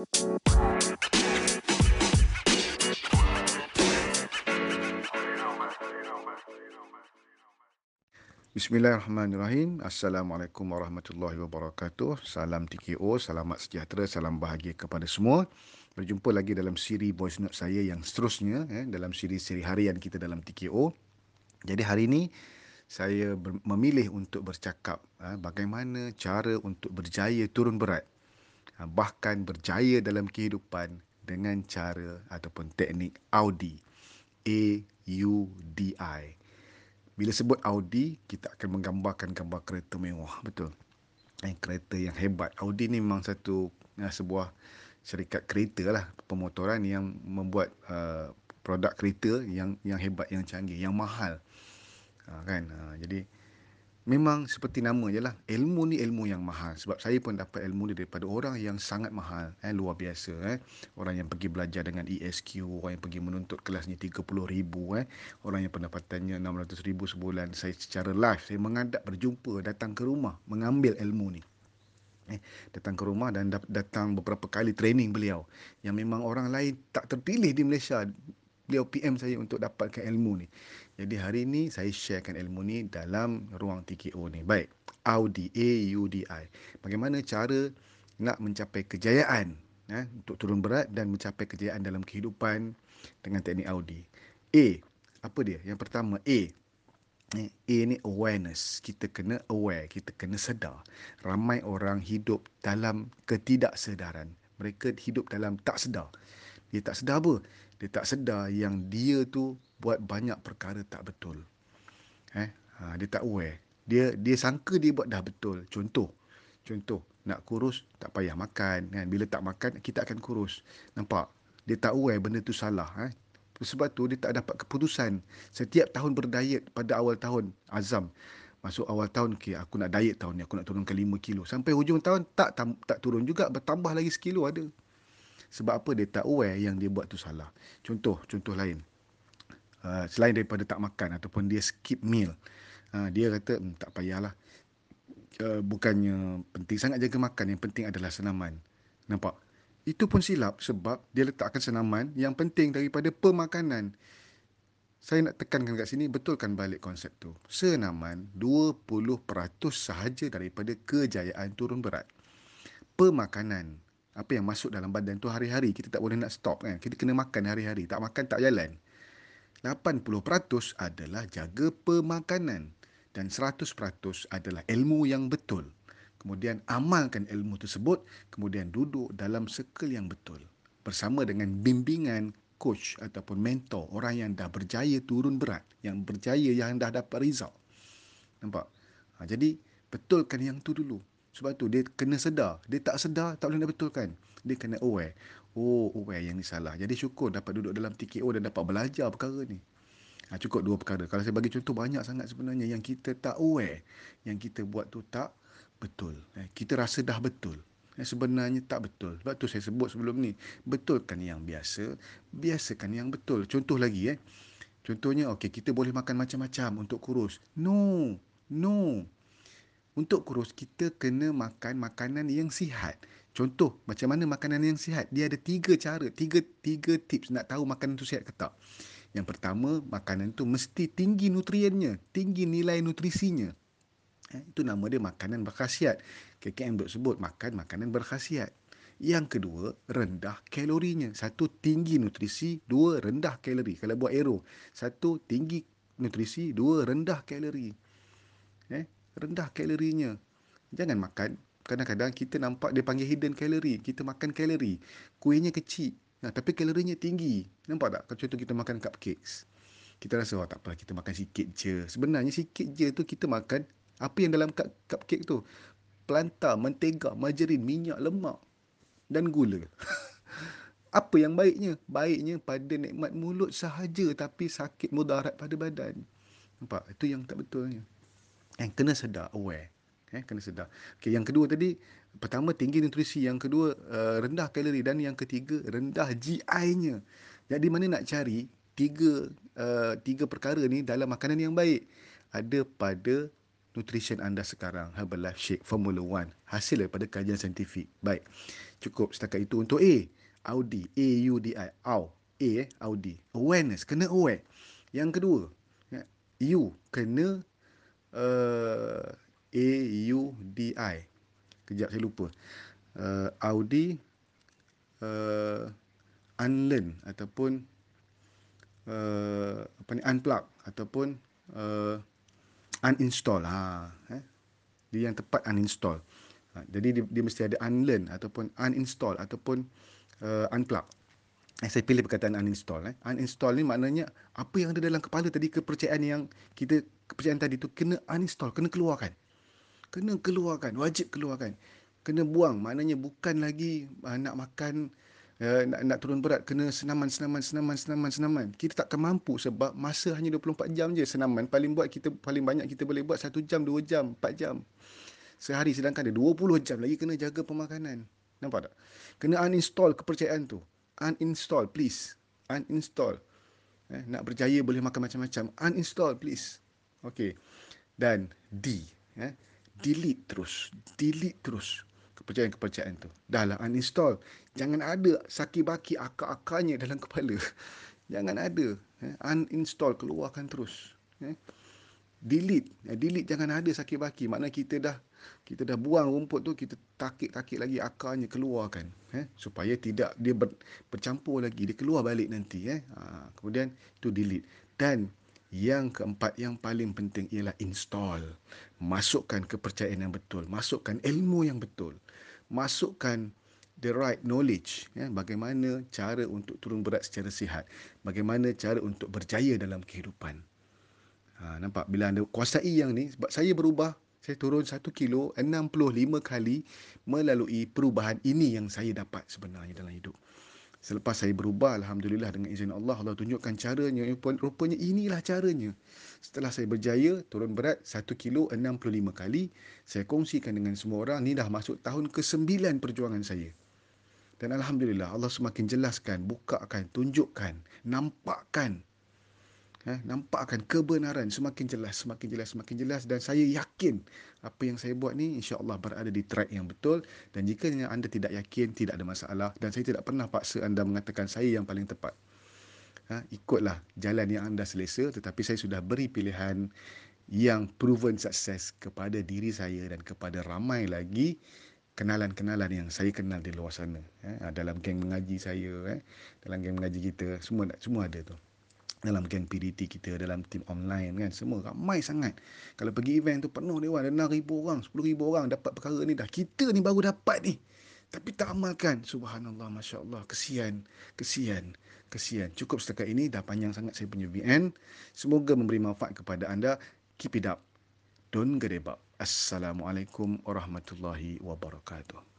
Bismillahirrahmanirrahim. Assalamualaikum warahmatullahi wabarakatuh. Salam TKO, selamat sejahtera, salam bahagia kepada semua. Berjumpa lagi dalam siri voice note saya yang seterusnya eh, dalam siri-siri harian kita dalam TKO. Jadi hari ini saya memilih untuk bercakap eh, bagaimana cara untuk berjaya turun berat. Eh, bahkan berjaya dalam kehidupan dengan cara ataupun teknik Audi. A-U-D-I. Bila sebut Audi, kita akan menggambarkan gambar kereta mewah, betul. Eh, kereta yang hebat. Audi ni memang satu uh, sebuah syarikat kereta lah, pemotoran yang membuat uh, produk kereta yang yang hebat, yang canggih, yang mahal. Uh, kan? Uh, jadi memang seperti nama je lah. Ilmu ni ilmu yang mahal. Sebab saya pun dapat ilmu ni daripada orang yang sangat mahal. Eh, luar biasa. Eh. Orang yang pergi belajar dengan ESQ. Orang yang pergi menuntut kelas ni RM30,000. Eh. Orang yang pendapatannya RM600,000 sebulan. Saya secara live, saya mengadap berjumpa, datang ke rumah, mengambil ilmu ni. Eh, datang ke rumah dan datang beberapa kali training beliau. Yang memang orang lain tak terpilih di Malaysia. Beliau PM saya untuk dapatkan ilmu ni. Jadi hari ini saya sharekan ilmu ni dalam ruang TKO ni. Baik, Audi, A-U-D-I. Bagaimana cara nak mencapai kejayaan eh, untuk turun berat dan mencapai kejayaan dalam kehidupan dengan teknik Audi. A, apa dia? Yang pertama, A. Eh, A ni awareness. Kita kena aware, kita kena sedar. Ramai orang hidup dalam ketidaksedaran. Mereka hidup dalam tak sedar. Dia tak sedar apa? Dia tak sedar yang dia tu buat banyak perkara tak betul. Eh, ha, dia tak aware. Dia dia sangka dia buat dah betul. Contoh, contoh nak kurus tak payah makan kan. Bila tak makan kita akan kurus. Nampak? Dia tak aware benda tu salah. Eh. Sebab tu dia tak dapat keputusan. Setiap tahun berdiet pada awal tahun azam. Masuk awal tahun, okay, aku nak diet tahun ni. Aku nak turunkan 5 kilo. Sampai hujung tahun, tak tak turun juga. Bertambah lagi sekilo ada. Sebab apa? Dia tak aware yang dia buat tu salah. Contoh, contoh lain. Uh, selain daripada tak makan ataupun dia skip meal. Uh, dia kata hmm, tak payahlah. Uh, bukannya penting sangat jaga makan. Yang penting adalah senaman. Nampak? Itu pun silap sebab dia letakkan senaman yang penting daripada pemakanan. Saya nak tekankan kat sini, betulkan balik konsep tu. Senaman 20% sahaja daripada kejayaan turun berat. Pemakanan, apa yang masuk dalam badan tu hari-hari, kita tak boleh nak stop kan. Kita kena makan hari-hari. Tak makan tak jalan. 80% adalah jaga pemakanan dan 100% adalah ilmu yang betul. Kemudian amalkan ilmu tersebut, kemudian duduk dalam circle yang betul bersama dengan bimbingan coach ataupun mentor orang yang dah berjaya turun berat, yang berjaya yang dah dapat result. Nampak? Ha, jadi betulkan yang tu dulu. Sebab tu dia kena sedar. Dia tak sedar, tak boleh nak betulkan. Dia kena aware. Oh, aware yang ni salah. Jadi syukur dapat duduk dalam TKO dan dapat belajar perkara ni. Ha, cukup dua perkara. Kalau saya bagi contoh, banyak sangat sebenarnya yang kita tak aware. Yang kita buat tu tak betul. Eh, kita rasa dah betul. Eh, sebenarnya tak betul. Sebab tu saya sebut sebelum ni. Betulkan yang biasa. Biasakan yang betul. Contoh lagi. eh. Contohnya, okay, kita boleh makan macam-macam untuk kurus. No. No. Untuk kurus, kita kena makan makanan yang sihat. Contoh, macam mana makanan yang sihat? Dia ada tiga cara, tiga tiga tips nak tahu makanan tu sihat ke tak. Yang pertama, makanan tu mesti tinggi nutriennya, tinggi nilai nutrisinya. Eh, itu nama dia makanan berkhasiat. KKM duk sebut makan makanan berkhasiat. Yang kedua, rendah kalorinya. Satu, tinggi nutrisi. Dua, rendah kalori. Kalau buat arrow. Satu, tinggi nutrisi. Dua, rendah kalori. Eh, rendah kalorinya. Jangan makan kadang-kadang kita nampak dia panggil hidden calorie. Kita makan kalori. Kuihnya kecil. Nah, tapi kalorinya tinggi. Nampak tak? Kalau contoh kita makan cupcakes. Kita rasa, oh, tak apa, kita makan sikit je. Sebenarnya sikit je tu kita makan apa yang dalam cup cupcake tu. Pelanta, mentega, margarin, minyak, lemak dan gula. apa yang baiknya? Baiknya pada nikmat mulut sahaja tapi sakit mudarat pada badan. Nampak? Itu yang tak betulnya. Yang kena sedar, aware. Eh kena sedar. Okey, yang kedua tadi pertama tinggi nutrisi, yang kedua uh, rendah kalori. Dan yang ketiga rendah GI-nya. Jadi mana nak cari tiga uh, tiga perkara ni dalam makanan yang baik? Ada pada nutrition anda sekarang. Herbalife Shake Formula 1 hasil daripada kajian saintifik. Baik. Cukup setakat itu untuk A. Audi A U D I. Au. A eh Audi. Awareness. Kena aware. Yang kedua ya, U kena uh, A U D I. Kejap saya lupa. Uh, Audi uh, unlearn ataupun uh, apa ni unplug ataupun uh, uninstall. Ha eh. Dia yang tepat uninstall. Ha, jadi dia, dia mesti ada unlearn ataupun uninstall ataupun uh, unplug. Eh, saya pilih perkataan uninstall eh. Uninstall ni maknanya apa yang ada dalam kepala tadi kepercayaan yang kita kepercayaan tadi tu kena uninstall kena keluarkan. Kena keluarkan wajib keluarkan. Kena buang maknanya bukan lagi uh, nak makan uh, nak, nak turun berat kena senaman senaman senaman senaman senaman. Kita takkan mampu sebab masa hanya 24 jam je senaman. Paling buat kita paling banyak kita boleh buat 1 jam 2 jam 4 jam. Sehari sedangkan ada 20 jam lagi kena jaga pemakanan. Nampak tak? Kena uninstall kepercayaan tu. Uninstall please. Uninstall. Eh, nak berjaya boleh makan macam-macam. Uninstall please okey dan D eh, delete terus delete terus kepercayaan-kepercayaan tu. Dah lah uninstall. Jangan ada sakit baki akar-akarnya dalam kepala. Jangan ada. Eh? Uninstall, keluarkan terus. Eh? Delete. Eh, delete jangan ada sakit baki. Maknanya kita dah kita dah buang rumput tu, kita takik-takik lagi akarnya, keluarkan. Eh? Supaya tidak dia ber, bercampur lagi. Dia keluar balik nanti. Eh? Ha, kemudian tu delete. Dan yang keempat yang paling penting ialah install. Masukkan kepercayaan yang betul, masukkan ilmu yang betul. Masukkan the right knowledge ya bagaimana cara untuk turun berat secara sihat, bagaimana cara untuk berjaya dalam kehidupan. Ha, nampak bila anda kuasai yang ni sebab saya berubah saya turun 1 kilo 65 kali melalui perubahan ini yang saya dapat sebenarnya dalam hidup. Selepas saya berubah, Alhamdulillah dengan izin Allah, Allah tunjukkan caranya. Rupanya inilah caranya. Setelah saya berjaya, turun berat 1 kilo 65 kali. Saya kongsikan dengan semua orang, ini dah masuk tahun ke-9 perjuangan saya. Dan Alhamdulillah, Allah semakin jelaskan, bukakan, tunjukkan, nampakkan eh, nampak akan kebenaran semakin jelas, semakin jelas, semakin jelas dan saya yakin apa yang saya buat ni insya-Allah berada di track yang betul dan jika anda tidak yakin tidak ada masalah dan saya tidak pernah paksa anda mengatakan saya yang paling tepat. Ha, ikutlah jalan yang anda selesa tetapi saya sudah beri pilihan yang proven sukses kepada diri saya dan kepada ramai lagi kenalan-kenalan yang saya kenal di luar sana eh, dalam geng mengaji saya eh, dalam geng mengaji kita semua semua ada tu dalam geng PDT kita dalam tim online kan semua ramai sangat. Kalau pergi event tu penuh dewan ada 6000 orang 10000 orang dapat perkara ni dah. Kita ni baru dapat ni. Tapi tak amalkan. Subhanallah masya-Allah. Kesian kesian kesian. Cukup setakat ini dah panjang sangat saya punya VN semoga memberi manfaat kepada anda. Keep it up. Don't get up. Assalamualaikum warahmatullahi wabarakatuh